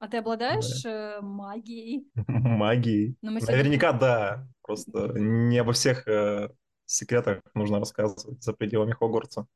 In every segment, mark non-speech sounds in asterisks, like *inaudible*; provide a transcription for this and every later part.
А ты обладаешь э, магией? *laughs* Магией? Ну, Наверняка да. Просто не обо всех э, секретах нужно рассказывать за пределами Хогвартса.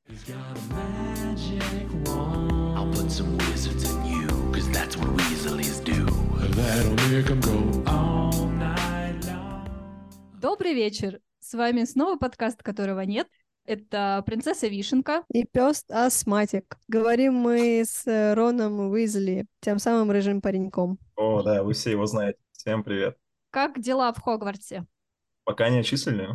Добрый вечер! С вами снова подкаст, которого нет. Это «Принцесса Вишенка». И пес астматик. Говорим мы с э, Роном Уизли, тем самым рыжим пареньком. О, да, вы все его знаете. Всем привет. Как дела в Хогвартсе? Пока не отчислили.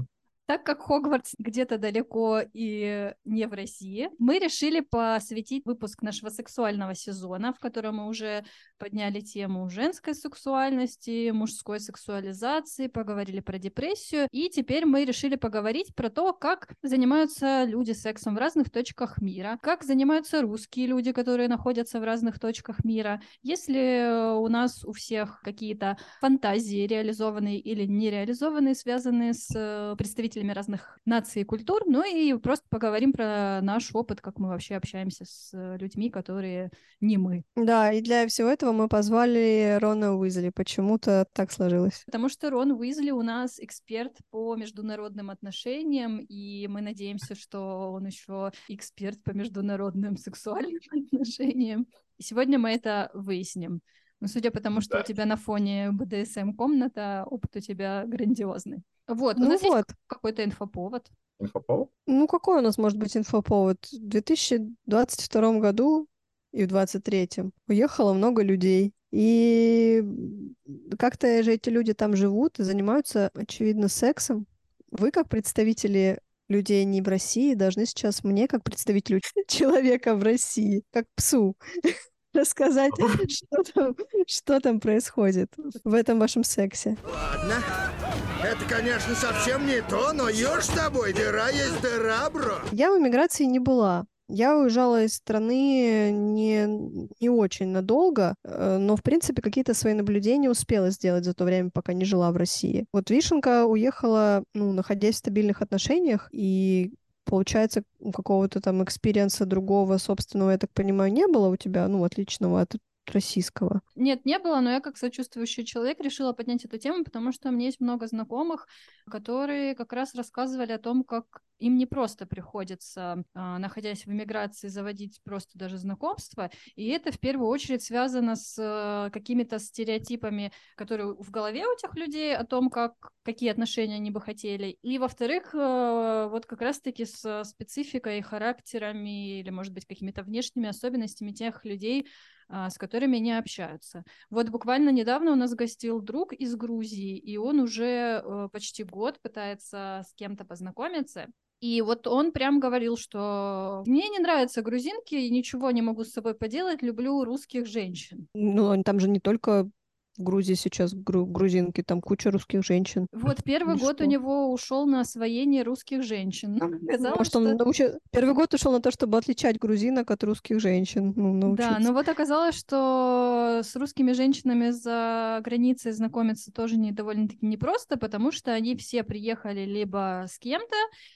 Так как Хогвартс где-то далеко и не в России, мы решили посвятить выпуск нашего сексуального сезона, в котором мы уже подняли тему женской сексуальности, мужской сексуализации, поговорили про депрессию, и теперь мы решили поговорить про то, как занимаются люди сексом в разных точках мира, как занимаются русские люди, которые находятся в разных точках мира, если у нас у всех какие-то фантазии реализованные или нереализованные, связанные с э, представителями разных наций и культур, ну и просто поговорим про наш опыт, как мы вообще общаемся с э, людьми, которые не мы. Да, и для всего этого мы позвали Рона Уизли. Почему-то так сложилось. Потому что Рон Уизли у нас эксперт по международным отношениям, и мы надеемся, что он еще эксперт по международным *laughs* сексуальным отношениям. И сегодня мы это выясним. Но судя по тому, что Да. у тебя на фоне БДСМ комната, опыт у тебя грандиозный. Вот, у Ну нас есть вот. какой-то инфоповод. Инфоповод? Ну какой у нас может быть инфоповод? В 2022 году и в 2023 уехало много людей. И как-то же эти люди там живут и занимаются, очевидно, сексом. Вы, как представители людей не в России, должны сейчас мне, как представителю *laughs* человека в России, как псу, *laughs* рассказать, *laughs* что там, что там происходит в этом вашем сексе. Ладно. Это, конечно, совсем не то, но ешь с тобой, дыра есть дыра, бро. Я в эмиграции не была. Я уезжала из страны не, не очень надолго, э, но, в принципе, какие-то свои наблюдения успела сделать за то время, пока не жила в России. Вот Вишенка уехала, ну, находясь в стабильных отношениях, и получается, какого-то там experience а другого собственного, я так понимаю, не было у тебя, ну, отличного от российского. Нет, не было, но я как сочувствующий человек решила поднять эту тему, потому что у меня есть много знакомых, которые как раз рассказывали о том, как им не просто приходится, а, находясь в эмиграции, заводить просто даже знакомства, и это в первую очередь связано с э, какими-то стереотипами, которые в голове у тех людей о том, как какие отношения они бы хотели, и во-вторых, э, вот как раз-таки с спецификой, характерами или, может быть, какими-то внешними особенностями тех людей, с которыми они общаются. Вот буквально недавно у нас гостил друг из Грузии, и он уже э, почти год пытается с кем-то познакомиться. И вот он прям говорил, что мне не нравятся грузинки, и ничего не могу с собой поделать, люблю русских женщин. Ну, там же не только в Грузии сейчас гру- грузинки, там куча русских женщин. Вот первый Ну год что? у него ушел на освоение русских женщин. Оказалось, Может, он что- научи- Первый год ушел на то, чтобы отличать грузинок от русских женщин. Ну, научиться. Да, но вот оказалось, что с русскими женщинами за границей знакомиться тоже не довольно-таки непросто, потому что они все приехали либо с кем-то,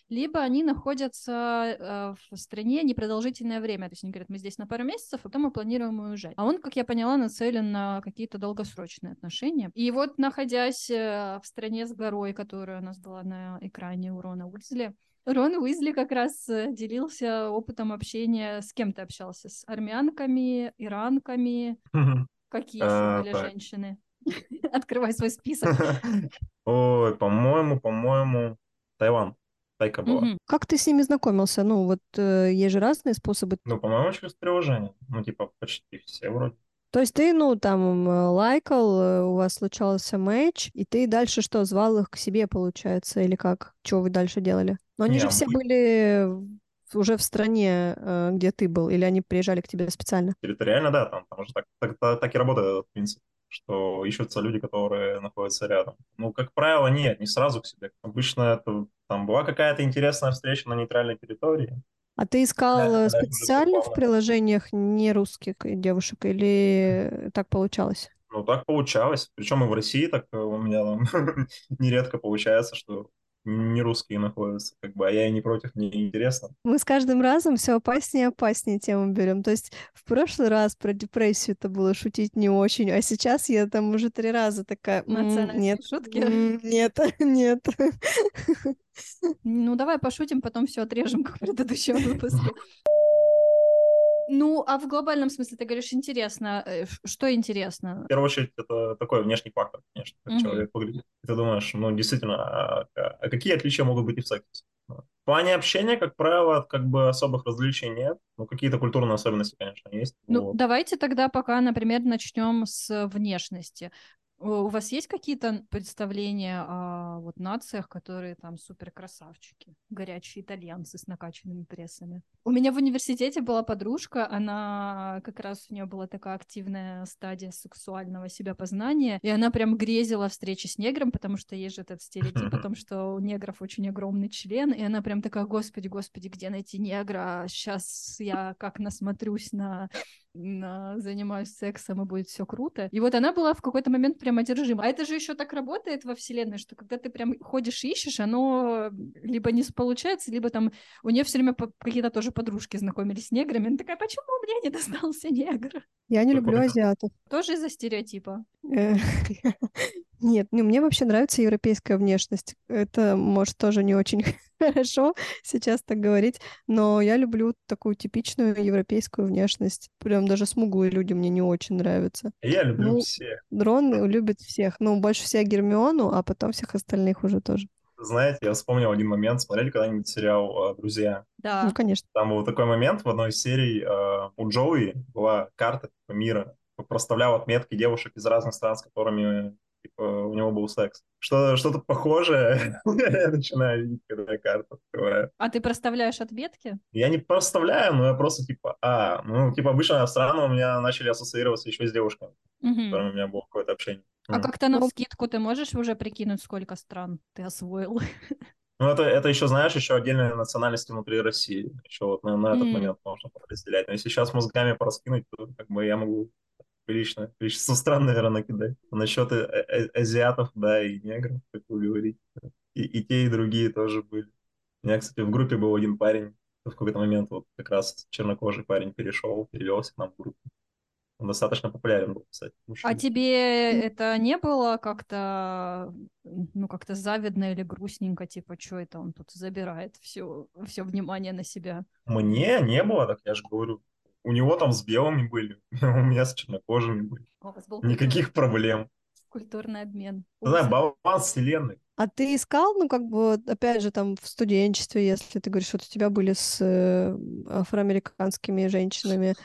либо они находятся э, в стране непродолжительное время. То есть они говорят, мы здесь на пару месяцев, а потом мы планируем уезжать. А он, как я поняла, нацелен на какие-то долгосрочные отношения. И вот, находясь э, в стране с горой, которую у нас была на экране у Рона Уизли, Рон Уизли как раз э, делился опытом общения. С кем ты общался? С армянками, иранками? Какие еще А, были так. женщины? *laughs* Открывай свой список. *laughs* Ой, по-моему, по-моему, Таиланд. Тайка была. Как ты с ними знакомился? Ну, вот э, есть же разные способы. Ну, по-моему, через приложение. Ну, типа, почти все вроде. То есть ты, ну, там, э, лайкал, э, у вас случался матч, и ты дальше что, звал их к себе, получается, или как? Что вы дальше делали? Но они Не, же все мы- были в- уже в стране, э, где ты был, или они приезжали к тебе специально? Территориально, да, там, там же так, так, так, так и работает этот принцип, что ищутся люди, которые находятся рядом. Ну, как правило, нет, не сразу к себе. Обычно это там была какая-то интересная встреча на нейтральной территории. А ты искал Да, э, специально в приложениях не русских девушек, или так получалось? Ну, так получалось. Причем и в России так э, у меня там *laughs* нередко получается, что не русские находятся, как бы, а я и не против, мне интересно. Мы с каждым разом все опаснее и опаснее тему берем. То есть в прошлый раз про депрессию это было шутить не очень, а сейчас я там уже три раза такая, «М, Национальные нет, шутки. нет, *laughs* нет. Ну, давай пошутим, потом все отрежем, как в предыдущем *laughs* выпуске. Ну, а в глобальном смысле ты говоришь интересно. э, Что интересно? В первую очередь, это такой внешний фактор, конечно, как Мгм. человек выглядит. И ты думаешь, ну, действительно, а, а какие отличия могут быть и в сексе? В плане общения, как правило, как бы особых различий нет. Ну, какие-то культурные особенности, конечно, есть. Ну, Вот. давайте тогда пока, например, начнем с внешности. У у вас есть какие-то представления о вот нациях, которые там супер красавчики, горячие итальянцы с накачанными прессами? У меня в университете была подружка, она как раз у нее была такая активная стадия сексуального себя познания, и она прям грезила встречи с негром, потому что есть же этот стереотип о *laughs* том, что у негров очень огромный член, и она прям такая, господи, господи, где найти негра? Сейчас я как насмотрюсь на занимаюсь сексом, и будет все круто. И вот она была в какой-то момент прям одержима. А это же еще так работает во вселенной, что когда ты прям ходишь и ищешь, оно либо не получается, либо там у нее все время какие-то тоже подружки знакомились с неграми. Она такая, почему мне не достался негр? Я не люблю азиатов. Тоже из-за стереотипа. Э, *laughs* Нет, ну, мне вообще нравится европейская внешность. Это, может, тоже не очень *laughs* хорошо сейчас так говорить, но я люблю такую типичную европейскую внешность. Прям даже смуглые люди мне не очень нравятся. Я люблю Ну, всех. Дрон любит всех. Ну, больше всех Гермиону, а потом всех остальных уже тоже. Знаете, я вспомнил один момент. Смотрели когда-нибудь сериал э, «Друзья»? Да. Ну, конечно. Там был такой момент в одной из серий. э, у Джоуи была карта типа, мира. Проставлял отметки девушек из разных стран, с которыми типа, у него был секс. Что, что-то похожее я *laughs* начинаю видеть, когда я карту открываю. А ты проставляешь отметки? Я не проставляю, но я просто типа, а, ну, типа, обычно страны у меня начали ассоциироваться еще с девушками, с которыми у меня было какое-то общение. А как-то на Ну, скидку ты можешь уже прикинуть, сколько стран ты освоил? *laughs* Ну, это, это еще, знаешь, еще отдельные национальности внутри России. Еще вот на, на этот М. момент можно разделять. Но если сейчас мозгами пораскинуть, то как бы я могу приличное количество стран, наверное, накидать. А насчет э- э- азиатов, да, и негров, как вы говорите. И, и те, и другие тоже были. У меня, кстати, в группе был один парень, в какой-то момент вот как раз чернокожий парень перешел, перевелся к нам в группу. Он достаточно популярен был, кстати. А мужчина. тебе это не было как-то, ну, как-то завидно или грустненько, типа, что это он тут забирает все, все внимание на себя? Мне не было, так я же говорю. У него там с белыми были, *laughs* у меня с чернокожими были. У вас был Никаких проблем. культурный обмен. Ужас. баланс вселенной. А ты искал, ну, как бы, вот, опять же, там, в студенчестве, если ты говоришь, вот у тебя были с э, афроамериканскими женщинами,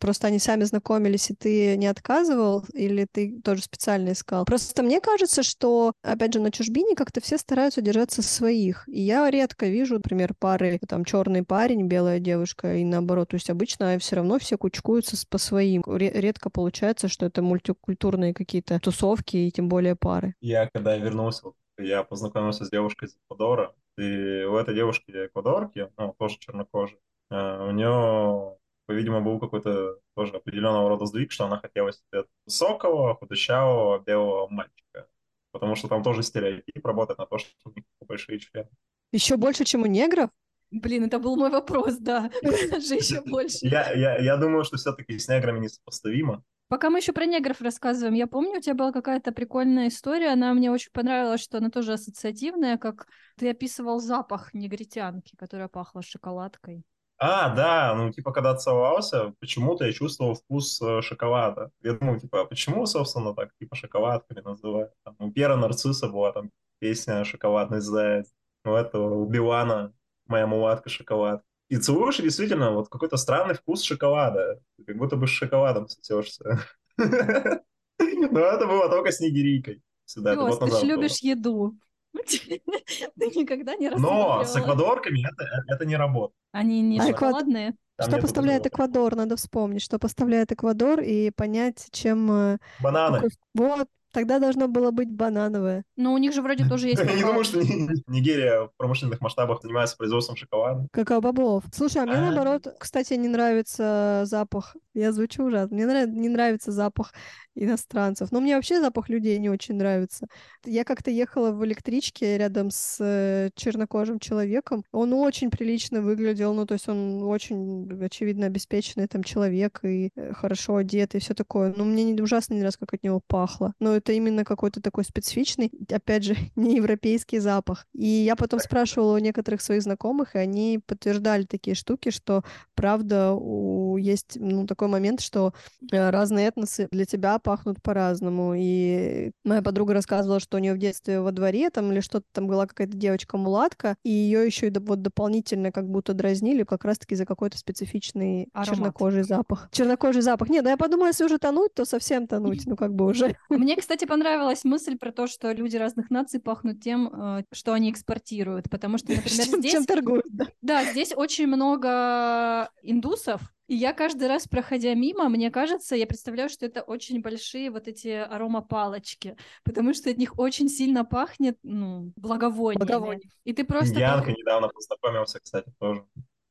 просто они сами знакомились, и ты не отказывал, или ты тоже специально искал? Просто мне кажется, что, опять же, на чужбине как-то все стараются держаться своих. И я редко вижу, например, пары, там, черный парень, белая девушка, и наоборот. То есть обычно все равно все кучкуются по своим. Ре- редко получается, что это мультикультурные какие-то тусовки, и тем более пары. Я когда вернулся, я познакомился с девушкой из Эквадора, и у этой девушки эквадорки, ну, тоже чернокожей, э, у нее, видимо, был какой-то тоже определенного рода сдвиг, что она хотела себе высокого, худощавого, белого мальчика. Потому что там тоже стереотип работает на то, что у них большие члены. Еще больше, чем у негров? Блин, это был мой вопрос, да. *laughs* Даже еще больше. Я, я, я думаю, что все-таки с неграми несопоставимо. Пока мы еще про негров рассказываем, я помню, у тебя была какая-то прикольная история, она мне очень понравилась, что она тоже ассоциативная, как ты описывал запах негритянки, которая пахла шоколадкой. А, да, ну, типа, когда целовался, почему-то я чувствовал вкус э, шоколада. Я думал, типа, а почему, собственно, так, типа, шоколадками называют? Там, у Пьера Нарцисса была там песня «Шоколадный заяц», у этого, у Билана «Моя мулатка шоколад». И целуешь, действительно, вот какой-то странный вкус шоколада. Как будто бы с шоколадом сосешься. *laughs* Но это было только с нигерийкой. Это Пёс, год ты назад ж было. любишь еду. Ты никогда не Но с эквадорками это, это не работает. Они не А шоколадные? Там что поставляет. Эквадор? Надо вспомнить, что поставляет Эквадор и понять, чем... э, Бананы. какой- Вот, тогда должно было быть банановое. Но у них же вроде тоже есть *laughs* Я не думаю, что Ни- Нигерия в промышленных масштабах занимается производством шоколада. Какао-бобов. Слушай, а мне А. наоборот, кстати, не нравится запах. Я звучу ужасно. Мне не нравится запах иностранцев. Но мне вообще запах людей не очень нравится. Я как-то ехала в электричке рядом с э, чернокожим человеком. Он очень прилично выглядел, ну, то есть он очень, очевидно, обеспеченный там человек и э, хорошо одет и все такое. Но мне не, ужасно не раз, как от него пахло. Но это именно какой-то такой специфичный, опять же, *laughs* не европейский запах. И я потом спрашивала у некоторых своих знакомых, и они подтверждали такие штуки, что правда у, есть ну, такой момент, что э, разные этносы для тебя пахнут по-разному. И моя подруга рассказывала, что у нее в детстве во дворе там или что-то там была какая-то девочка-мулатка, и ее еще и вот дополнительно как будто дразнили как раз-таки за какой-то специфичный Аромат. чернокожий запах. Чернокожий запах. Нет, да я подумала, если уже тонуть, то совсем тонуть, ну как бы уже. *laughs* Мне, кстати, понравилась мысль про то, что люди разных наций пахнут тем, э, что они экспортируют, потому что, *laughs* например, Чем, здесь... чем торгуют, да. Да, здесь очень много индусов, и я каждый раз, проходя мимо, мне кажется, я представляю, что это очень большие вот эти аромапалочки, потому что от них очень сильно пахнет, ну, благовониями. Благовоние. И ты просто... Индианка недавно познакомился, кстати, тоже.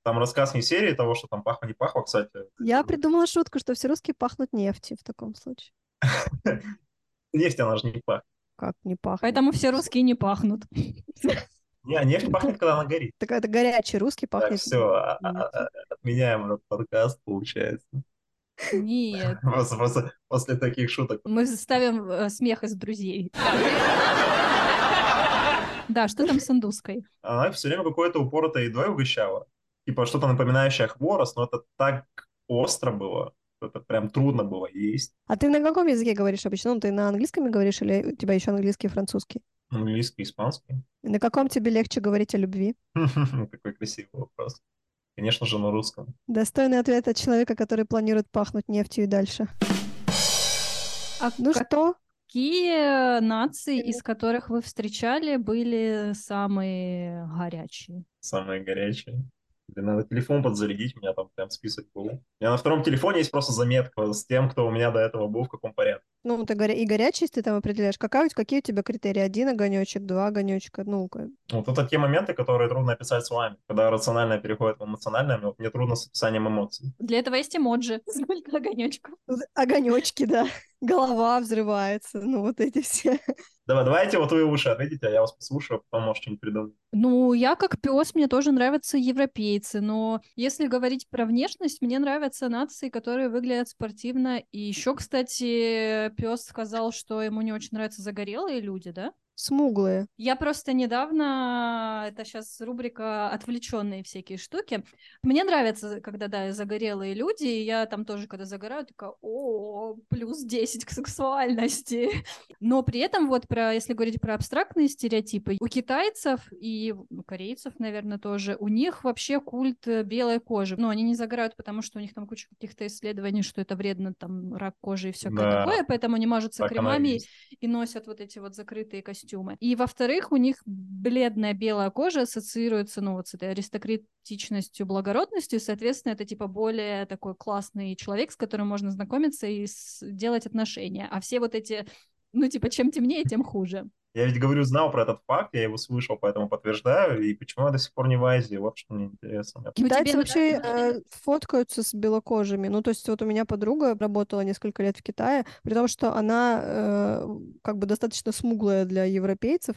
Там рассказ не серии того, что там пахло, не пахло, кстати. Я придумала шутку, что все русские пахнут нефтью в таком случае. *laughs* Нефть, она же не пахнет. Как не пахнет? Поэтому все русские не пахнут. *laughs* Не, а нефть пахнет, когда она горит. Так это горячий русский Так, пахнет. все, нефтью. отменяем этот подкаст, получается. Нет. *laughs* После, после- после таких шуток. Мы ставим э, смех из друзей. Да, что там с индуской? Она все время какой-то упоротой едой угощала. Типа что-то напоминающее хворост, но это так остро было, это прям трудно было есть. А ты на каком языке говоришь обычно? Ну, ты на английском говоришь или у тебя еще английский и французский? Английский, испанский. На каком тебе легче говорить о любви? *laughs* Какой красивый вопрос. Конечно же, на русском. Достойный ответ от человека, который планирует пахнуть нефтью и дальше. А Ну что? какие нации, из которых вы встречали, были самые горячие? Самое горячее. Блин, надо телефон подзарядить, у меня там прям список был. У меня на втором телефоне есть просто заметка с тем, кто у меня до этого был, в каком порядке. Ну, ты горя... и горячесть ты там определяешь. Какая, у- какие у тебя критерии? Один огонечек, два огонечка, ну, ка- Вот это те моменты, которые трудно описать словами. Когда рациональное переходит в эмоциональное, мне, вот мне трудно с описанием эмоций. Для этого есть эмоджи. *laughs* Сколько огонечков? огонечки, да. Голова взрывается, ну, вот эти все. Давай, давайте вот вы лучше ответите, а я вас послушаю, а потом, что-нибудь придумаю. Ну, я как пес, мне тоже нравятся европейцы, но если говорить про внешность, мне нравятся нации, которые выглядят спортивно. И еще, кстати, пес сказал, что ему не очень нравятся загорелые люди, да? Смуглые. Я просто недавно, это сейчас рубрика «Отвлеченные всякие штуки». Мне нравится, когда, да, загорелые люди, и я там тоже, когда загораю, такая, о, плюс 10 к сексуальности. *laughs* Но при этом вот про, если говорить про абстрактные стереотипы, у китайцев и у корейцев, наверное, тоже, у них вообще культ э, белой кожи. Ну, они не загорают, потому что у них там куча каких-то исследований, что это вредно, там, рак кожи и все Да. такое, поэтому они мажутся Так кремами и носят вот эти вот закрытые костюмы. И, во-вторых, у них бледная белая кожа ассоциируется, ну, вот с этой аристократичностью, благородностью, и, соответственно, это, типа, более такой классный человек, с которым можно знакомиться и делать отношения. А все вот эти, ну, типа, чем темнее, тем хуже. Я ведь говорю, знал про этот факт, я его слышал, поэтому подтверждаю. И почему я до сих пор не в Азии? Вот что мне интересно. Китайцы вообще э, фоткаются с белокожими. Ну, то есть вот у меня подруга работала несколько лет в Китае, при том, что она э, как бы достаточно смуглая для европейцев,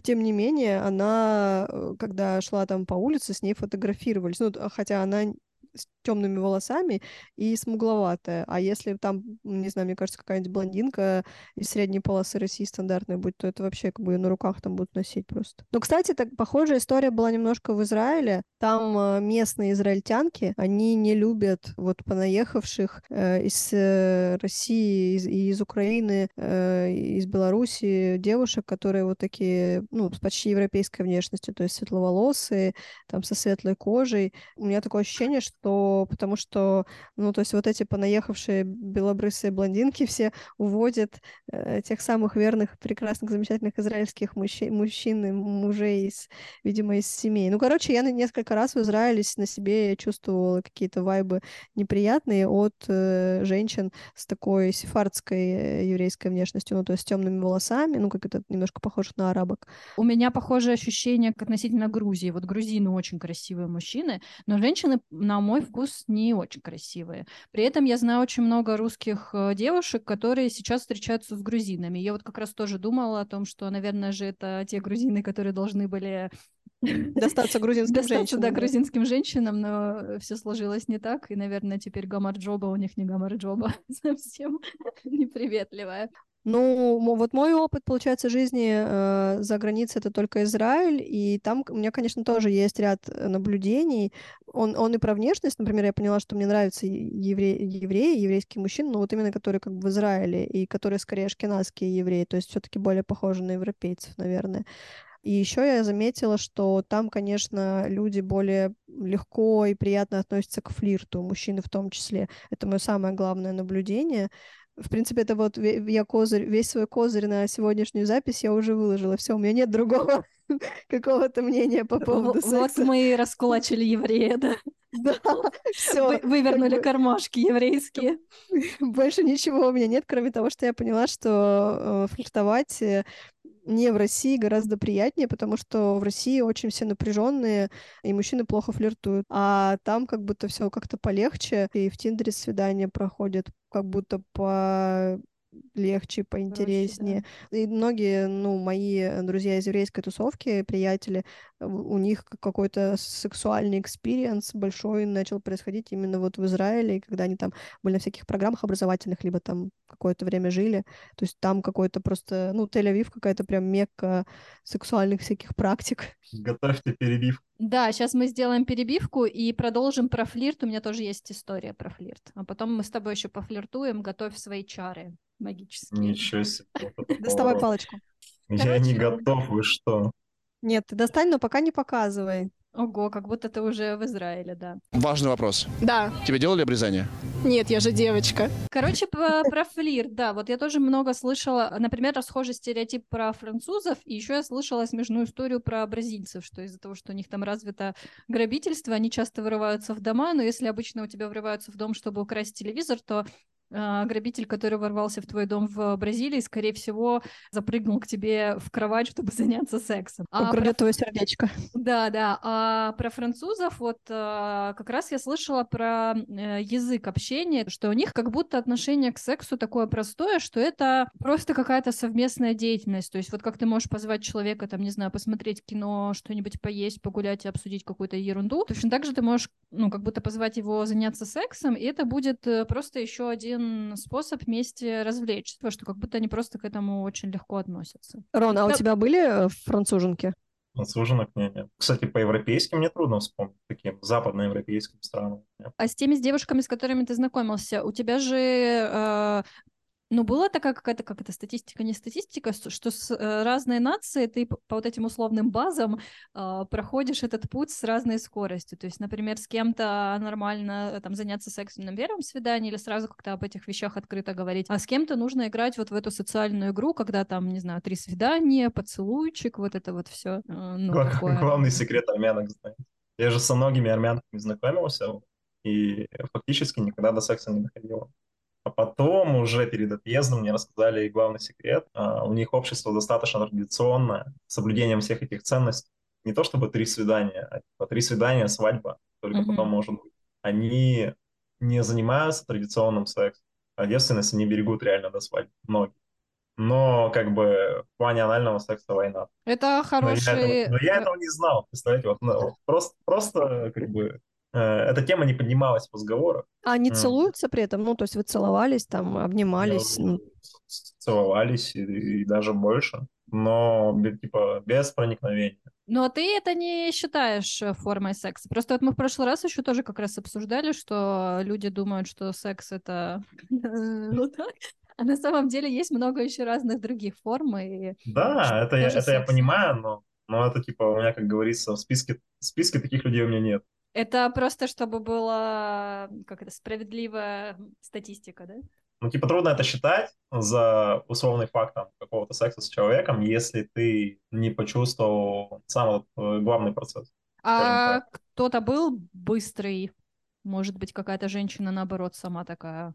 тем не менее, она, э, когда шла там по улице, с ней фотографировались. Ну, хотя она с темными волосами и смугловатая. А если там, не знаю, мне кажется, какая-нибудь блондинка из средней полосы России стандартная будет, то это вообще как бы на руках там будут носить просто. Ну, кстати, так похожая история была немножко в Израиле. Там э, местные израильтянки, они не любят вот понаехавших э, из э, России из, из Украины, э, из Беларуси девушек, которые вот такие, ну, с почти европейской внешностью, то есть светловолосые, там со светлой кожей. У меня такое ощущение, что потому что, ну, то есть вот эти понаехавшие белобрысые блондинки все уводят э, тех самых верных, прекрасных, замечательных израильских мужчин, мужчин и мужей, из, видимо, из семей. Ну, короче, я несколько раз в Израиле на себе чувствовала какие-то вайбы неприятные от э, женщин с такой сефардской э, еврейской внешностью, ну, то есть с темными волосами, ну, как это немножко похоже на арабок. У меня похожее ощущение относительно Грузии. Вот грузины очень красивые мужчины, но женщины, на мой мой вкус, не очень красивые. При этом я знаю очень много русских э, девушек, которые сейчас встречаются с грузинами. Я вот как раз тоже думала о том, что, наверное же, это те грузины, которые должны были *laughs* Достаться *laughs* грузинским достаться, женщинам. да, да. грузинским женщинам, но все сложилось не так, и, наверное, теперь гамарджоба у них не гамарджоба, *laughs* совсем неприветливая. Ну, вот мой опыт, получается, жизни э, за границей это только Израиль, и там у меня, конечно, тоже есть ряд э, наблюдений. Он, он и про внешность, например, я поняла, что мне нравятся евреи, евреи, еврейские мужчины, но вот именно которые как бы в Израиле, и которые скорее ашкеназские евреи, то есть все-таки более похожи на европейцев, наверное. И еще я заметила, что там, конечно, люди более легко и приятно относятся к флирту, мужчины в том числе. Это мое самое главное наблюдение. В принципе, это вот я козырь, весь свой козырь на сегодняшнюю запись я уже выложила. Все, у меня нет другого *laughs* какого-то мнения по поводу Во- Вот секса. мы и раскулачили еврея, да. *laughs* Да, все. Вы- Вывернули кармашки еврейские. *laughs* Больше ничего у меня нет, кроме того, что я поняла, что э, флиртовать э, не в России гораздо приятнее, потому что в России очень все напряженные, и мужчины плохо флиртуют. А там как будто все как-то полегче, и в Тиндере свидания проходят как будто по легче, поинтереснее. И многие, ну, мои друзья из еврейской тусовки, приятели, у них какой-то сексуальный experience большой начал происходить именно вот в Израиле, и когда они там были на всяких программах образовательных, либо там какое-то время жили. То есть там какой-то просто, ну, Тель-Авив какая-то прям мекка сексуальных всяких практик. Готовьте перебивку. Да, сейчас мы сделаем перебивку и продолжим про флирт. У меня тоже есть история про флирт. А потом мы с тобой еще пофлиртуем. Готовь свои чары магические. Ничего себе. *laughs* Доставай палочку. Я не готов, вы что? Нет, ты достань, но пока не показывай. Ого, как будто ты уже в Израиле, да. Важный вопрос. Да. Тебе делали обрезание? Нет, я же девочка. Короче, по- *laughs* про флирт, да, вот я тоже много слышала, например, расхожий стереотип про французов, и еще я слышала смешную историю про бразильцев, что из-за того, что у них там развито грабительство, они часто вырываются в дома, но если обычно у тебя врываются в дом, чтобы украсть телевизор, то грабитель, который ворвался в твой дом в Бразилии, скорее всего, запрыгнул к тебе в кровать, чтобы *laughs* заняться сексом. А про Украдет твое сердечко. да, да. А про французов вот а, как раз я слышала про э, язык общения, что у них как будто отношение к сексу такое простое, что это просто какая-то совместная деятельность. То есть вот как ты можешь позвать человека, там, не знаю, посмотреть кино, что-нибудь поесть, погулять и обсудить какую-то ерунду, точно так же ты можешь, ну, как будто позвать его заняться сексом, и это будет э, просто еще один способ вместе развлечься, что как будто они просто к этому очень легко относятся. Рон, а у Да. тебя были э, француженки? Француженок не, нет. Кстати, по европейским мне трудно вспомнить, таким западноевропейским странам. Нет. А с теми с девушками, с которыми ты знакомился, у тебя же, э, ну, была такая какая-то, как это, статистика, не статистика, что с э, разной нации ты по вот этим условным базам э, проходишь этот путь с разной скоростью. То есть, например, с кем-то нормально э, там заняться сексом на первом свидании или сразу как-то об этих вещах открыто говорить, а с кем-то нужно играть вот в эту социальную игру, когда там, не знаю, три свидания, поцелуйчик, вот это вот все. Ну, Гла- такое. Главный секрет армянок, знаете. Я же со многими армянками знакомился, и фактически никогда до секса не доходило. А потом уже перед отъездом мне рассказали главный секрет. А, У них общество достаточно традиционное, с соблюдением всех этих ценностей. Не то чтобы три свидания, а типа три свидания, свадьба, только Мгм. потом может быть. Они не занимаются традиционным сексом, а девственность они берегут реально до свадьбы, многие. Но как бы в плане анального секса война. Это Но я, хороший... этого, но я этого не знал, представляете, вот, ну, вот просто, просто как бы эта тема не поднималась в разговорах. А они целуются при этом? Ну, то есть вы целовались, там, обнимались? Ну, ну, целовались и, и даже больше, но типа без проникновения. Но ты это не считаешь э, формой секса. Просто вот мы в прошлый раз еще тоже как раз обсуждали, что люди думают, что секс это *laughs* ну так, а на самом деле есть много еще разных других форм. И... Да, это, я, это я понимаю, но, но это типа у меня, как говорится, в списке, в списке таких людей у меня нет. Это просто чтобы была как это справедливая статистика, да? Ну, типа, трудно это считать за условный факт там, какого-то секса с человеком, если ты не почувствовал сам вот, э, главный процесс. А кто-то был быстрый, может быть, какая-то женщина наоборот сама такая.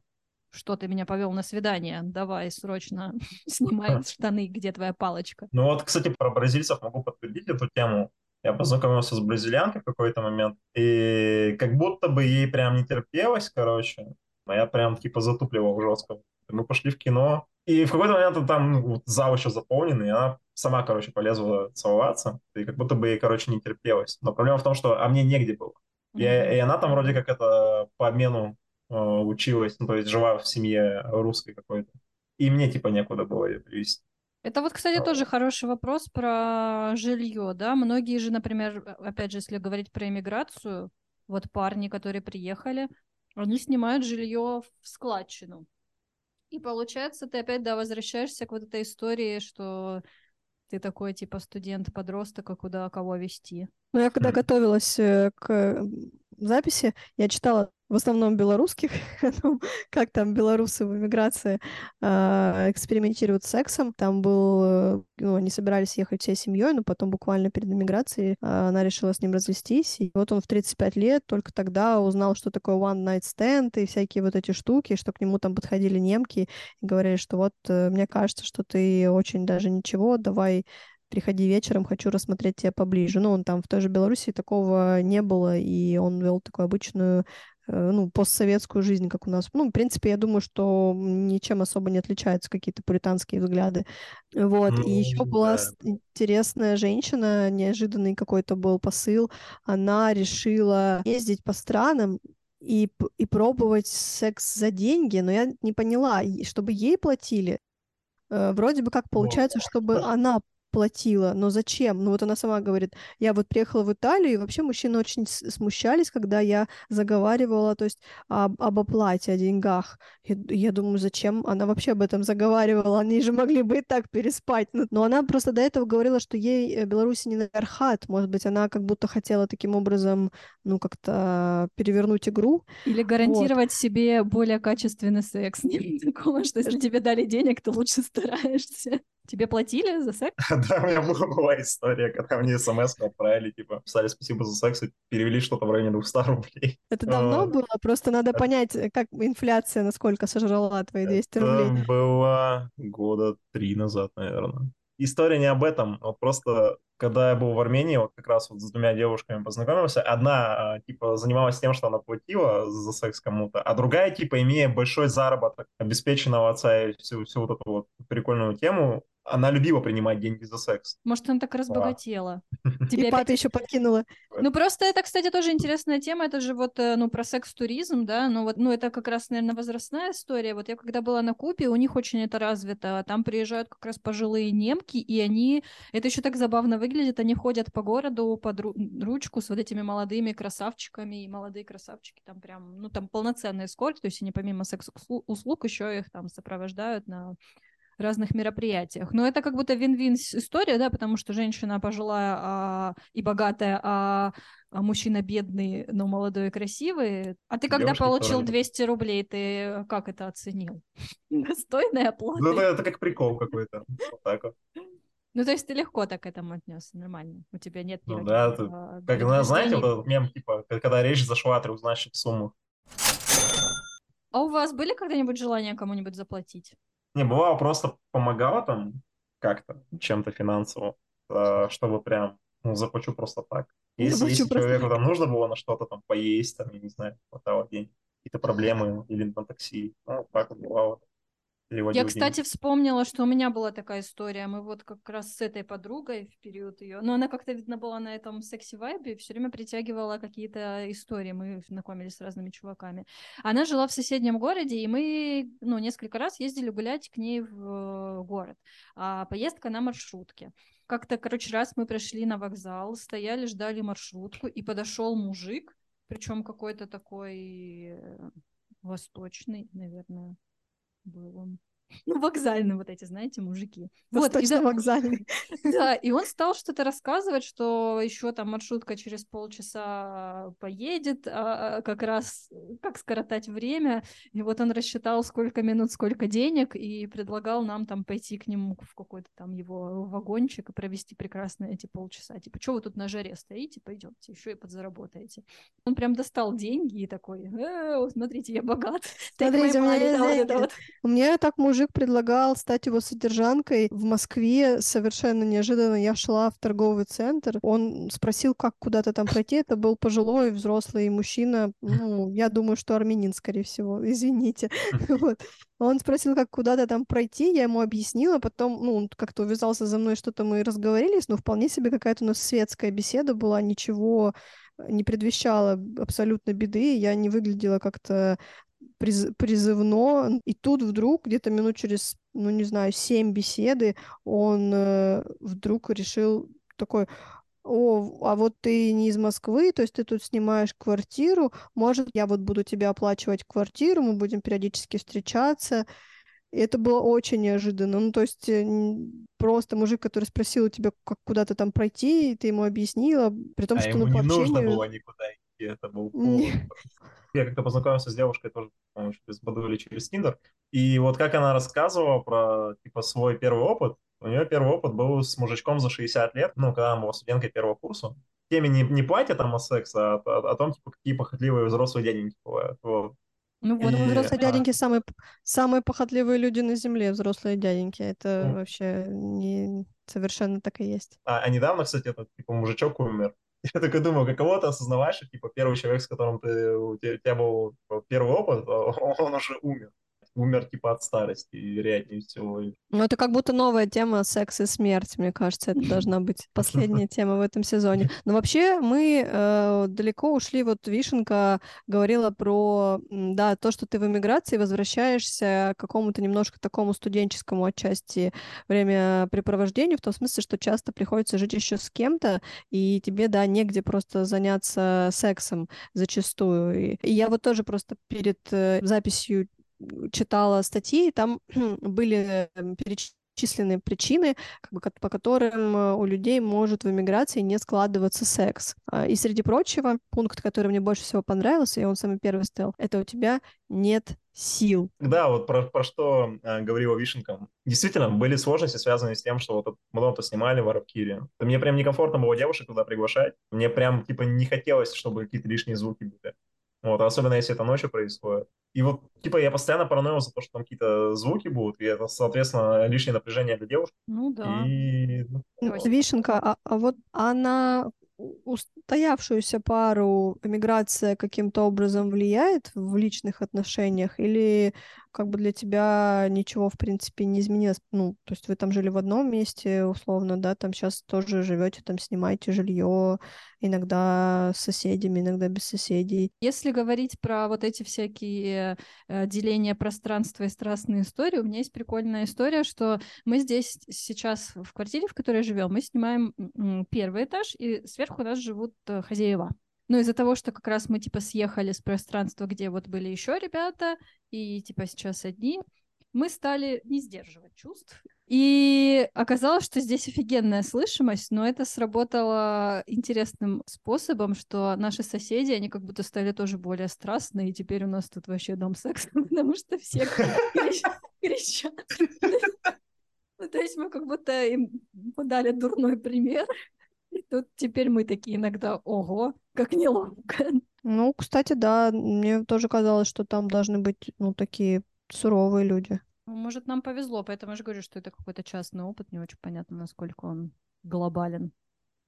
Что ты меня повел на свидание? Давай срочно *laughs* снимай *laughs* штаны, где твоя палочка. Ну вот, кстати, про бразильцев могу подтвердить эту тему. Я познакомился с бразильянкой в какой-то момент, и как будто бы ей прям не терпелось, короче, а я прям типа затупливал жестко. Мы пошли в кино, и в какой-то момент там ну, вот, зал еще заполнен, и она сама, короче, полезла целоваться, и как будто бы ей, короче, не терпелось. Но проблема в том, что а мне негде было. И, и она там вроде как это по обмену э, училась, ну, то есть жила в семье русской какой-то. И мне типа некуда было ее привезти. Это вот, кстати, тоже хороший вопрос про жилье, да. Многие же, например, опять же, если говорить про иммиграцию, вот парни, которые приехали, они снимают жилье в складчину. И получается, ты опять, да, возвращаешься к вот этой истории, что ты такой, типа, студент-подросток, а куда кого вести. Ну, я когда готовилась э, к записи, я читала в основном белорусских, *laughs* ну, как там белорусы в эмиграции э, экспериментируют с сексом. Там был, э, ну, они собирались ехать всей семьей, но потом буквально перед эмиграцией э, она решила с ним развестись. И вот он в 35 лет только тогда узнал, что такое one night stand и всякие вот эти штуки, что к нему там подходили немки и говорили, что вот э, мне кажется, что ты очень даже ничего, давай приходи вечером, хочу рассмотреть тебя поближе. Ну, он там в той же Беларуси такого не было, и он вел такую обычную Э, ну, постсоветскую жизнь, как у нас. Ну, в принципе, я думаю, что ничем особо не отличаются какие-то пуританские взгляды. Вот. Ну, и еще была интересная женщина, неожиданный какой-то был посыл. Она решила ездить по странам и, и пробовать секс за деньги, но я не поняла, чтобы ей платили. Э, вроде бы как получается, чтобы она платила, но зачем? Ну вот она сама говорит, я вот приехала в Италию, и вообще мужчины очень смущались, когда я заговаривала, то есть об, об оплате, о деньгах. Я, я думаю, зачем она вообще об этом заговаривала? Они же могли бы и так переспать. Ну, но она просто до этого говорила, что ей э, Беларуси не наверхат. Может быть, она как будто хотела таким образом, ну, как-то перевернуть игру. Или гарантировать вот. себе более качественный секс. *laughs* Нет такого, что если тебе дали денег, то лучше *laughs* стараешься. Тебе платили за секс? *laughs* Да, у меня была история, когда мне смс отправили, типа, писали спасибо за секс и перевели что-то в районе 200 рублей. Это давно было? Просто надо понять, как инфляция, насколько сожрала твои 200 рублей. Это было года три назад, наверное. История не об этом, вот просто когда я был в Армении, вот как раз вот с двумя девушками познакомился, одна, а, типа, занималась тем, что она платила за секс кому-то, а другая, типа, имея большой заработок обеспеченного отца и всю, всю вот эту вот прикольную тему, она любила принимать деньги за секс. Может, она так разбогатела. *laughs* Тебе и папа еще подкинула. Ну, просто это, кстати, тоже интересная тема. Это же вот, э, ну, про секс-туризм, да, ну, вот, ну, это как раз, наверное, возрастная история. Вот я когда была на Кубе, у них очень это развито. Там приезжают как раз пожилые немки, и они... Это еще так забавно выглядит. Они ходят по городу под ручку с вот этими молодыми красавчиками, и молодые красавчики там прям, ну, там полноценный эскорт, то есть они помимо секс-услуг еще их там сопровождают на разных мероприятиях. Но это как будто вин-вин история, да, потому что женщина пожилая а, и богатая, а, а мужчина бедный, но молодой и красивый. А ты когда Девушки получил 200 рублей, ты как это оценил? Достойная оплата? Ну, это как прикол какой-то. Вот так вот. Ну, то есть ты легко так к этому отнесся, нормально. У тебя нет Ну да, ты, а, как, ну, знаете, вот этот мем, типа, когда речь зашла о трехзначных суммах. А у вас были когда-нибудь желания кому-нибудь заплатить? Не, бывало, просто помогала там как-то, чем-то финансово, э, чтобы прям, ну, заплачу просто так. Если, если просто... человеку там нужно было на что-то там поесть, там, я не знаю, хватало денег, какие-то проблемы или на такси, ну, так бывало. Я, кстати, вспомнила, что у меня была такая история. Мы вот как раз с этой подругой в период ее, но она как-то, видно, была на этом секси-вайбе, все время притягивала какие-то истории. Мы знакомились с разными чуваками. Она жила в соседнем городе, и мы, ну, несколько раз ездили гулять к ней в город. А поездка на маршрутке. Как-то, короче, раз мы пришли на вокзал, стояли, ждали маршрутку, и подошел мужик, причем какой-то такой э, восточный, наверное, был он. Ну, вокзальные вот эти, знаете, мужики. Вот, точно вокзальный. *laughs* Да, и он стал что-то рассказывать, что еще там маршрутка через полчаса поедет, а, а как раз как скоротать время. И вот он рассчитал, сколько минут, сколько денег, и предлагал нам там пойти к нему в какой-то там его вагончик и провести прекрасно эти полчаса. Типа, что вы тут на жаре стоите, пойдемте, еще и подзаработаете. Он прям достал деньги и такой, э, смотрите, я богат. *laughs* Смотрите. У меня так муж мужик предлагал стать его содержанкой в Москве. Совершенно неожиданно я шла в торговый центр. Он спросил, как куда-то там пройти. Это был пожилой взрослый мужчина. Ну, я думаю, что армянин, скорее всего. Извините. *laughs* Вот. Он спросил, как куда-то там пройти, я ему объяснила, потом, ну, он как-то увязался за мной, что-то мы разговорились, но вполне себе какая-то у нас светская беседа была, ничего не предвещало абсолютно беды, я не выглядела как-то приз- призывно, и тут вдруг, где-то минут через, ну, не знаю, семь беседы, он э, вдруг решил такой, о, а вот ты не из Москвы, то есть ты тут снимаешь квартиру, может, я вот буду тебе оплачивать квартиру, мы будем периодически встречаться. И это было очень неожиданно. Ну, то есть э, просто мужик, который спросил у тебя, как куда-то там пройти, и ты ему объяснила, при том, А что, ему ну, не нужно было никуда идти, это был повод. Я как-то познакомился с девушкой тоже, по-моему, через Баду или через Тиндер. И вот как она рассказывала про, типа, свой первый опыт, у нее первый опыт был с мужичком за 60 лет, ну, когда она была студенткой первого курса. Теме не, не платья там о сексе, а о, о том, типа, какие похотливые взрослые дяденьки бывают. Вот. Ну вот, И- взрослые а. дяденьки самые, п- самые похотливые люди на земле, взрослые дяденьки. Это Ну. вообще не совершенно так и есть. А, а недавно, кстати, этот, типа, мужичок умер. Я такой думаю, каково ты осознаваешь, типа, первый человек, с которым ты, у тебя, у тебя был типа, первый опыт, а он уже умер. Умер, типа, от старости, вероятнее всего. Ну, это как будто новая тема секс и смерть, мне кажется. Это должна *laughs* быть последняя тема в этом сезоне. *laughs* Но вообще мы э, далеко ушли. Вот Вишенка говорила про, да, то, что ты в эмиграции возвращаешься к какому-то немножко такому студенческому отчасти времяпрепровождению, в том смысле, что часто приходится жить еще с кем-то, и тебе, да, негде просто заняться сексом зачастую. И, и я вот тоже просто перед э, записью читала статьи, и там *clears throat* были э, перечислены причины, как бы, по которым э, у людей может в эмиграции не складываться секс. А, И среди прочего, пункт, который мне больше всего понравился, и он самый первый стоял, это у тебя нет сил. Да, вот про, про что э, говорила Вишенка. Действительно, были сложности, связанные с тем, что вот мы дома-то снимали в Арабкире. Мне прям некомфортно было девушек туда приглашать. Мне прям, типа, не хотелось, чтобы какие-то лишние звуки были. Вот, особенно если это ночью происходит. И вот, типа, я постоянно паранойил за то, что там какие-то звуки будут, и это, соответственно, лишнее напряжение для девушек. Ну да. И ну. Вишенка, а, а вот а устоявшуюся пару эмиграция каким-то образом влияет в личных отношениях или как бы для тебя ничего, в принципе, не изменилось? Ну, то есть вы там жили в одном месте, условно, да, там сейчас тоже живете, там снимаете жилье, иногда с соседями, иногда без соседей. Если говорить про вот эти всякие э, деления пространства и страстные истории, у меня есть прикольная история, что мы здесь сейчас в квартире, в которой живем, мы снимаем первый этаж, и сверху у нас живут хозяева. Но из-за того, что как раз мы типа съехали с пространства, где вот были еще ребята, и типа сейчас одни, мы стали не сдерживать чувств. И оказалось, что здесь офигенная слышимость, но это сработало интересным способом, что наши соседи, они как будто стали тоже более страстные, и теперь у нас тут вообще дом секса, *laughs* потому что все крич- кричат. *laughs* Ну, то есть мы как будто им подали дурной пример, и тут теперь мы такие иногда, ого, как неловко. Ну, кстати, да, мне тоже казалось, что там должны быть, ну, такие суровые люди. Ну, Может, нам повезло, поэтому я же говорю, что это какой-то частный опыт, не очень понятно, насколько он глобален.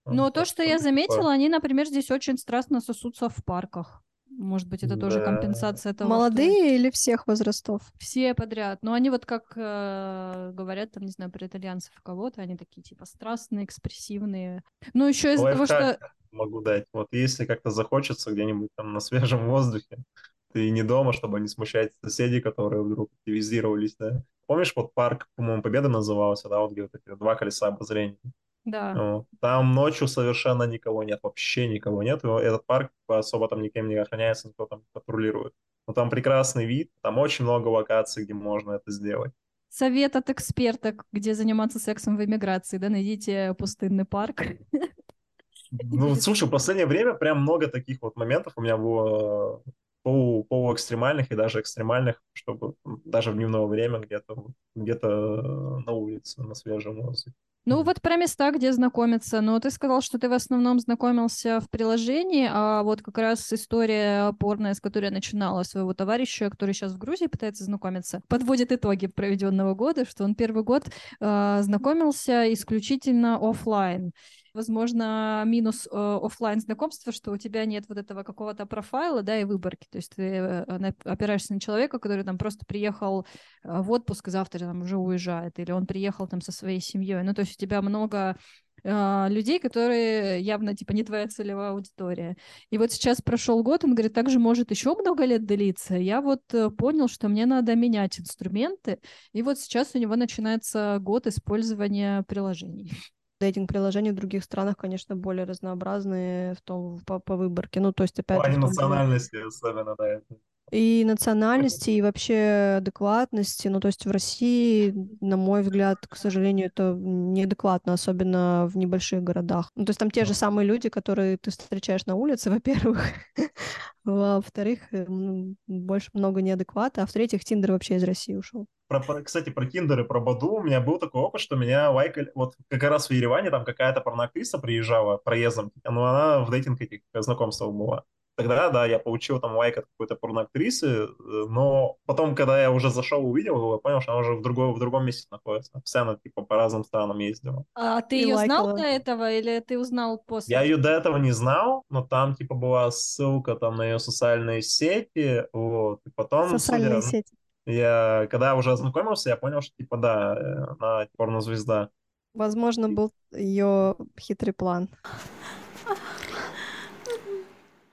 Но то, что я типа, заметила, они, например, здесь очень страстно сосутся в парках. Может быть, это тоже Да. компенсация того, что Молодые или всех возрастов? все подряд. Но они вот как э, говорят, там, не знаю, про итальянцев кого-то, они такие, типа, страстные, экспрессивные. Ну, еще из-за того, что... Могу дать. Вот если как-то захочется где-нибудь там на свежем воздухе, *laughs* ты не дома, чтобы не смущать соседей, которые вдруг активизировались, да. Помнишь, вот парк, по-моему, Победа назывался, да, вот где вот эти два колеса обозрения. Да. Там ночью совершенно никого нет, вообще никого нет. Этот парк особо там никем не охраняется, никто там патрулирует. Но там прекрасный вид, там очень много локаций, где можно это сделать. Совет от эксперта, где заниматься сексом в эмиграции, да, найдите пустынный парк. Ну, слушай, в последнее время прям много таких вот моментов у меня было э, полу, полуэкстремальных и даже экстремальных, чтобы даже в дневное время где-то где-то на улице, на свежем воздухе. Ну вот про места, где знакомиться. Но ты сказал, что ты в основном знакомился в приложении, а вот как раз история порная, с которой я начинала своего товарища, который сейчас в Грузии пытается знакомиться, подводит итоги проведенного года, что он первый год э, знакомился исключительно оффлайн. Возможно, минус э, оффлайн знакомства, что у тебя нет вот этого какого-то профайла, да, и выборки. То есть ты э, опираешься на человека, который там просто приехал э, в отпуск завтра там уже уезжает, или он приехал там со своей семьей. Ну, то есть у тебя много э, людей, которые явно типа не твоя целевая аудитория. И вот сейчас прошел год, он говорит, также может еще много лет длиться. Я вот понял, что мне надо менять инструменты, и вот сейчас у него начинается год использования приложений. Дейтинг-приложения в других странах, конечно, более разнообразные в том, по, по выборке. Ну, то есть, В опять плане в том же- национальности особенно, да. это. и национальности, и вообще адекватности. Ну, то есть в России, на мой взгляд, к сожалению, это неадекватно, особенно в небольших городах. Ну, то есть там те же самые люди, которые ты встречаешь на улице, *laughs* во-первых. Во-вторых, э, больше много неадеквата. А в-третьих, Тиндер вообще из России ушел. Про, про- кстати, про Тиндер и про Баду у меня был такой опыт, что меня лайкали, вот как раз в Ереване там какая-то порноактриса приезжала проездом, но она в дейтинг этих знакомствах была. Тогда, да, я получил там лайк от какой-то порноактрисы, э, но потом, когда я уже зашел, увидел я понял, что она уже в, другой, в другом месте находится. Постоянно, типа, по разным странам ездила. А ты И ее знал лайкала. до этого или ты узнал после? Я ее до этого не знал, но там, типа, была ссылка там на ее социальные сети, вот, и потом, Социальные судя- сети. Я, когда уже ознакомился, я понял, что, типа, да, э, она порнозвезда. Возможно, был ее хитрый план.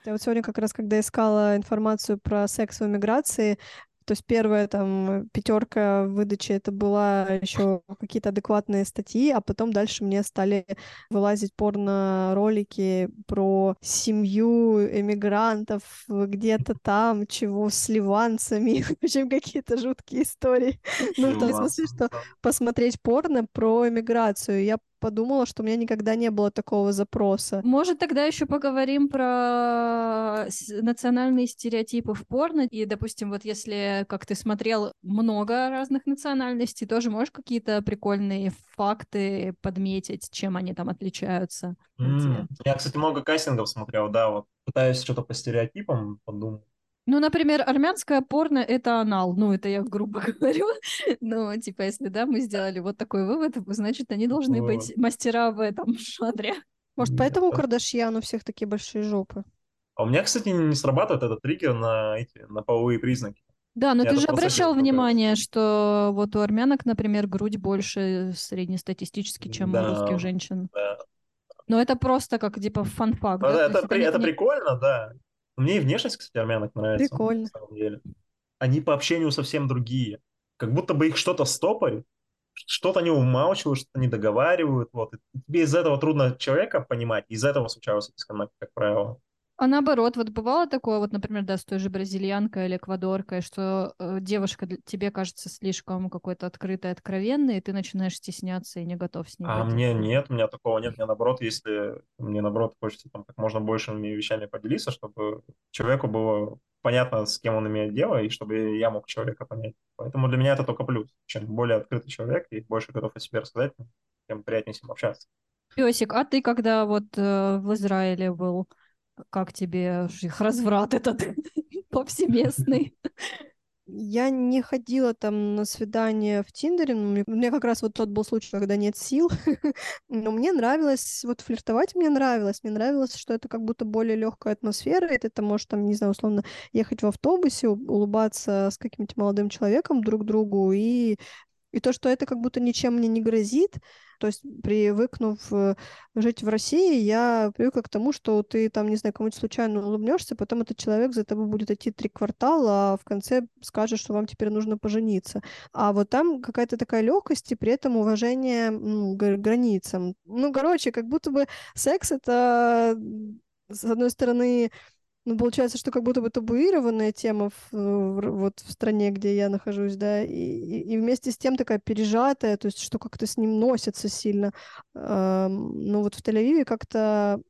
Я вот сегодня как раз, когда искала информацию про секс в эмиграции, то есть первая там пятерка выдачи это была еще какие-то адекватные статьи, а потом дальше мне стали вылазить порно-ролики про семью эмигрантов где-то там, чего с ливанцами, *laughs* в общем, какие-то жуткие истории. Ну, в том смысле, что посмотреть порно про эмиграцию. Я подумала, что у меня никогда не было такого запроса. Может, тогда еще поговорим про с- национальные стереотипы в порно. И, допустим, вот если, как ты смотрел, много разных национальностей, тоже можешь какие-то прикольные факты подметить, чем они там отличаются? М, Я, кстати, много кастингов смотрел, да, вот пытаюсь что-то по стереотипам подумать. Ну, например, армянское порно — это анал. Ну, это я грубо *laughs* говорю. Но, типа, если, да, мы сделали вот такой вывод, значит, они должны Вот. быть мастера в этом *laughs* жанре. Может, Нет, поэтому у да. Кардашьян у всех такие большие жопы? А у меня, кстати, не срабатывает этот триггер на эти, на половые признаки. Да, но Я ты же обращал внимание, что вот у армянок, например, грудь больше среднестатистически, чем у Да. русских женщин. Да. Но это просто как, типа, фан-факт, да? да, это, при- не- это не- прикольно, да. Мне и внешность, кстати, армянок нравится. Прикольно. На самом деле. Они по общению совсем другие. Как будто бы их что-то стопорит, что-то они умалчивают, что-то не договаривают. Вот. И тебе из этого трудно человека понимать, из этого случаются дисконнекты, как правило. А наоборот, вот бывало такое, вот, например, да, с той же бразильянкой или эквадоркой, что э, девушка для- тебе кажется слишком какой-то открытой, откровенной, и ты начинаешь стесняться и не готов с ней А пойти мне нет, у меня такого нет. Мне наоборот, если мне наоборот хочется там как можно большими вещами поделиться, чтобы человеку было понятно, с кем он имеет дело, и чтобы я мог человека понять. Поэтому для меня это только плюс. Чем более открытый человек и больше готов о себе рассказать, тем приятнее с ним общаться. Песик, а ты когда вот э, в Израиле был, как тебе их разврат этот *laughs* повсеместный? Я не ходила там на свидание в Тиндере, но у меня как раз вот тот был случай, когда нет сил, *laughs* но мне нравилось, вот флиртовать мне нравилось, мне нравилось, что это как будто более легкая атмосфера, и ты там можешь там, не знаю, условно, ехать в автобусе, улыбаться с каким-то молодым человеком друг другу, и и то, что это как будто ничем мне не грозит, то есть привыкнув э, жить в России, я привыкла к тому, что ты там, не знаю, кому-нибудь случайно улыбнешься, потом этот человек за тобой будет идти три квартала, а в конце скажет, что вам теперь нужно пожениться. А вот там какая-то такая легкость и при этом уважение к границам. Ну, короче, как будто бы секс это, с одной стороны, ну, получается, что как будто бы табуированная тема в, в р- вот в стране, где я нахожусь, да, и, и и вместе с тем такая пережатая, то есть что как-то с ним носится сильно. Ам, Ну, вот в Тель-Авиве как-то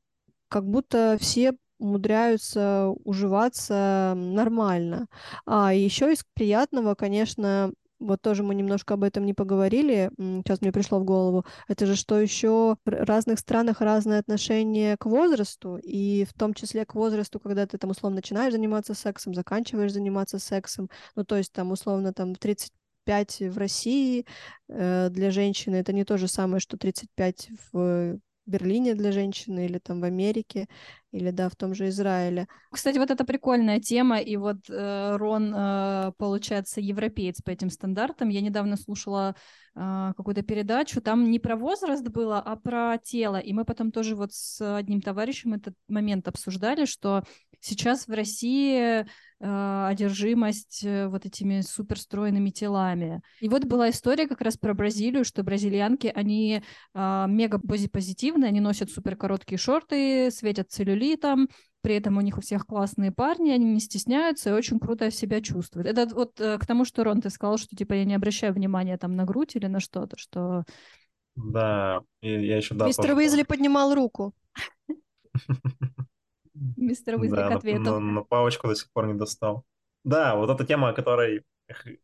как будто все умудряются уживаться нормально. А еще из приятного, конечно, вот тоже мы немножко об этом не поговорили, сейчас мне пришло в голову, это же что еще в разных странах разное отношение к возрасту, и в том числе к возрасту, когда ты там условно начинаешь заниматься сексом, заканчиваешь заниматься сексом, ну то есть там условно там 35 в России э, для женщины это не то же самое, что 35 в Берлине для женщины или там в Америке или да в том же Израиле. Кстати, вот это прикольная тема, и вот э, Рон э, получается европеец по этим стандартам. Я недавно слушала э, какую-то передачу, там не про возраст было, а про тело, и мы потом тоже вот с одним товарищем этот момент обсуждали, что сейчас в России э, одержимость э, вот этими суперстройными телами. И вот была история как раз про Бразилию, что бразильянки, они э, мега позитивные, они носят супер короткие шорты, светят целлюлитом, при этом у них у всех классные парни, они не стесняются и очень круто себя чувствуют. Это вот э, к тому, что Рон, ты сказал, что типа я не обращаю внимания там на грудь или на что-то, что... Да, и я еще да. Мистер Уизли поднимал руку. *laughs* Мистер Уизли Да, к ответу. на- на палочку до сих пор не достал. Да, вот эта тема, о которой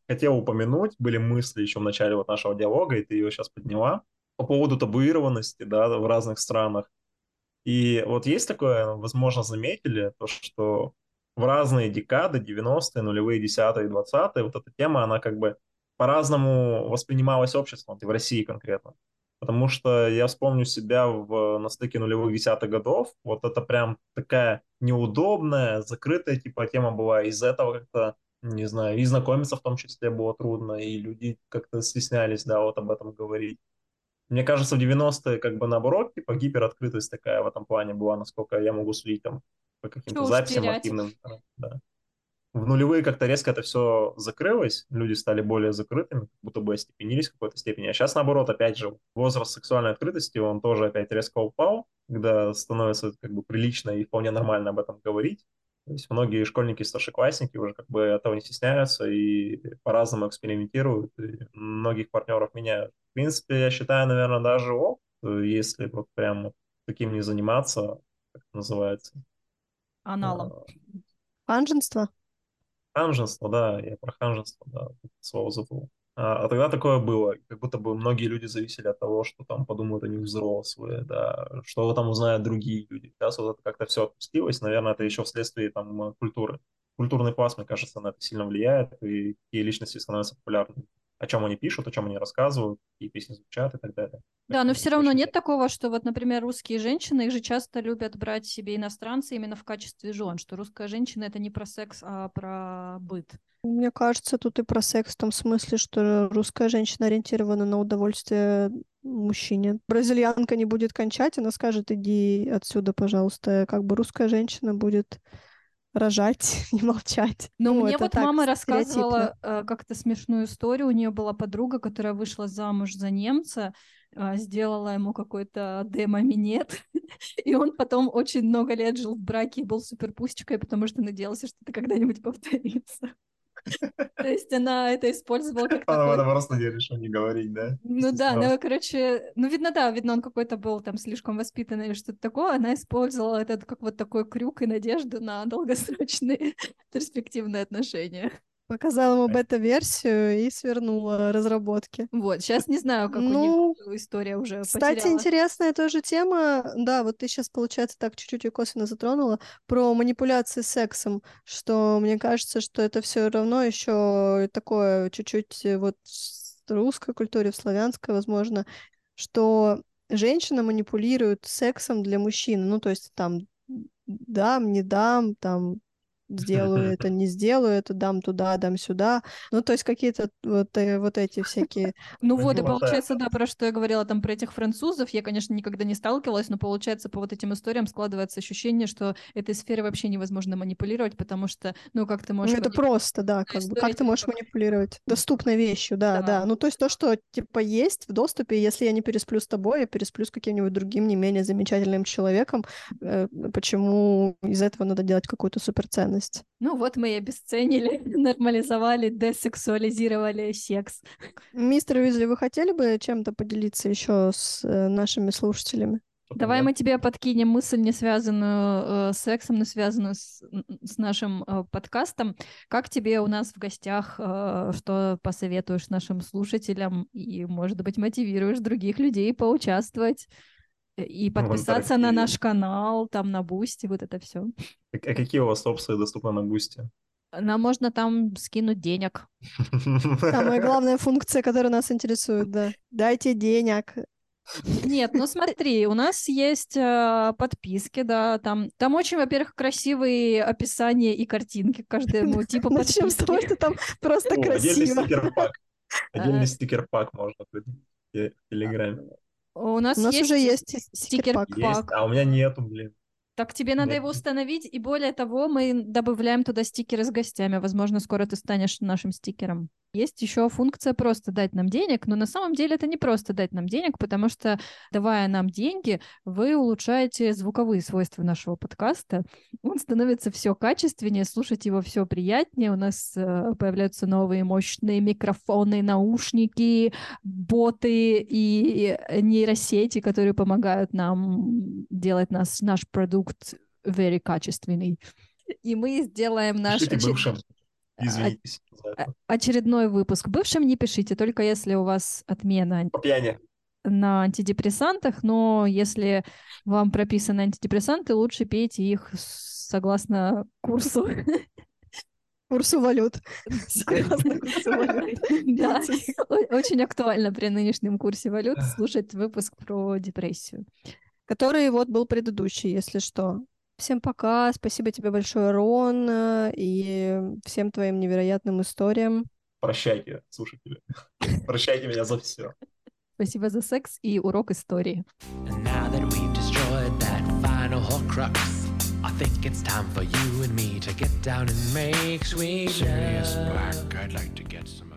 хотел упомянуть, были мысли еще в начале вот нашего диалога, и ты ее сейчас подняла, по поводу табуированности, да, в разных странах. И вот есть такое, возможно, заметили, то, что в разные декады, 90-е, нулевые, 10-е, 20-е, вот эта тема, она как бы по-разному воспринималась обществом, и в России конкретно. Потому что я вспомню себя в, на стыке нулевых десятых годов, вот это прям такая неудобная, закрытая типа тема была, из-за этого как-то, не знаю, и знакомиться в том числе было трудно, и люди как-то стеснялись, да, вот об этом говорить. Мне кажется, в 90-е как бы наоборот, типа гипероткрытость такая в этом плане была, насколько я могу судить там по каким-то записям активным. Да. В нулевые как-то резко это все закрылось, люди стали более закрытыми, как будто бы остепенились в какой-то степени. А сейчас, наоборот, опять же, возраст сексуальной открытости, он тоже опять резко упал, когда становится как бы прилично и вполне нормально об этом говорить. То есть многие школьники, старшеклассники уже как бы этого не стесняются и по-разному экспериментируют, и многих партнеров меняют. В принципе, я считаю, наверное, даже ок, если вот прям таким не заниматься, как это называется, Аналом. а, Ханженство? Да, я про ханжество, да, слово забыл. А, а тогда такое было, как будто бы многие люди зависели от того, что там подумают они взрослые, да, что там узнают другие люди. Сейчас вот это как-то все отпустилось, наверное, это еще вследствие там культуры. Культурный пласт, мне кажется, на это сильно влияет, и какие личности становятся популярными. О чем они пишут, о чем они рассказывают, какие песни звучат и так далее. Да, но Поэтому все равно очень нет такого, что вот, например, русские женщины, их же часто любят брать себе иностранцы именно в качестве жен, что русская женщина это не про секс, а про быт. Мне кажется, тут и про секс в том смысле, что русская женщина ориентирована на удовольствие мужчине. Бразильянка не будет кончать, она скажет, иди отсюда, пожалуйста. Как бы русская женщина будет рожать *laughs* и молчать. Но Ну, мне это вот мама рассказывала э, как-то смешную историю. У нее была подруга, которая вышла замуж за немца, э, сделала ему какой-то демо-минет, *laughs* и он потом очень много лет жил в браке и был супер пусечкой, потому что надеялся, что это когда-нибудь повторится. *laughs* То есть она это использовала как Она такой это просто не решил не говорить, да? Ну да, ну, короче, ну, видно, да, видно, он какой-то был там слишком воспитанный или что-то такое. Она использовала этот как вот такой крюк и надежду на долгосрочные *laughs* перспективные отношения. Показала ему бета-версию и свернула разработки. Вот, сейчас не знаю, как Ну, у них история уже Кстати, потеряла. интересная тоже тема. Да, вот ты сейчас, получается, так чуть-чуть и косвенно затронула про манипуляции сексом, что мне кажется, что это все равно еще такое чуть-чуть э, вот в русской культуре, в славянской, возможно, что женщина манипулирует сексом для мужчин. Ну, то есть там дам, не дам, там сделаю это, не сделаю это, дам туда, дам сюда. Ну, то есть какие-то вот, э, вот эти всякие *laughs* Ну вот, и получается, да, про что я говорила там про этих французов, я, конечно, никогда не сталкивалась, но получается, по вот этим историям складывается ощущение, что этой сферой вообще невозможно манипулировать, потому что, ну, как ты Ну, можешь... это мани- просто, да, как бы. Как ты можешь манипулировать доступной вещью, да, Да. да. Ну, то есть то, что, типа, есть в доступе, если я не пересплю с тобой, я пересплю с каким-нибудь другим не менее замечательным человеком, э, почему из этого надо делать какую-то суперценность? Ну вот мы и обесценили, *laughs* нормализовали, десексуализировали секс. Мистер Уизли, вы хотели бы чем-то поделиться еще с э, нашими слушателями? Давай мы тебе подкинем мысль, не связанную э, с сексом, но связанную с, с нашим э, подкастом. Как тебе у нас в гостях, э, что посоветуешь нашим слушателям и, может быть, мотивируешь других людей поучаствовать и в подписаться на наш канал, там на Boosty, вот это все. А а какие у вас опции доступны на Boosty? Нам можно там скинуть денег. Самая *laughs* главная функция, которая нас интересует, да. Дайте денег. Нет, ну смотри, у нас есть э, подписки, да, там, там очень, во-первых, красивые описания и картинки к каждому типу Начнем с того, подписки. что там просто О, Отдельный красиво. стикер-пак. *laughs* Отдельный Э. стикер-пак можно в Телеграме. У нас, У нас есть уже есть стикер-пак. Есть, а у меня нету, блин. Так тебе надо Да. его установить, и более того, мы добавляем туда стикеры с гостями. Возможно, скоро ты станешь нашим стикером. Есть еще функция просто дать нам денег, но на самом деле это не просто дать нам денег, потому что, давая нам деньги, вы улучшаете звуковые свойства нашего подкаста. Он становится все качественнее, слушать его все приятнее. У нас э, появляются новые мощные микрофоны, наушники, боты и нейросети, которые помогают нам делать нас, наш продукт very качественный. И мы сделаем наш Пишите бывшим. За а- это. очередной выпуск. Бывшим не пишите, только если у вас отмена на антидепрессантах, но если вам прописаны антидепрессанты, лучше пейте их согласно курсу. *laughs* Курсу валют. *laughs* Согласно курсу валют. *laughs* Да, о- очень актуально при нынешнем курсе валют слушать выпуск про депрессию. Который вот был предыдущий, если что. Всем пока. Спасибо тебе большое, Рон, э, и всем твоим невероятным историям. Прощайте, слушатели. *laughs* Прощайте меня за все. Спасибо за секс и урок истории. I think it's time for you and me to get down and make sweet love. Black, I'd like to get some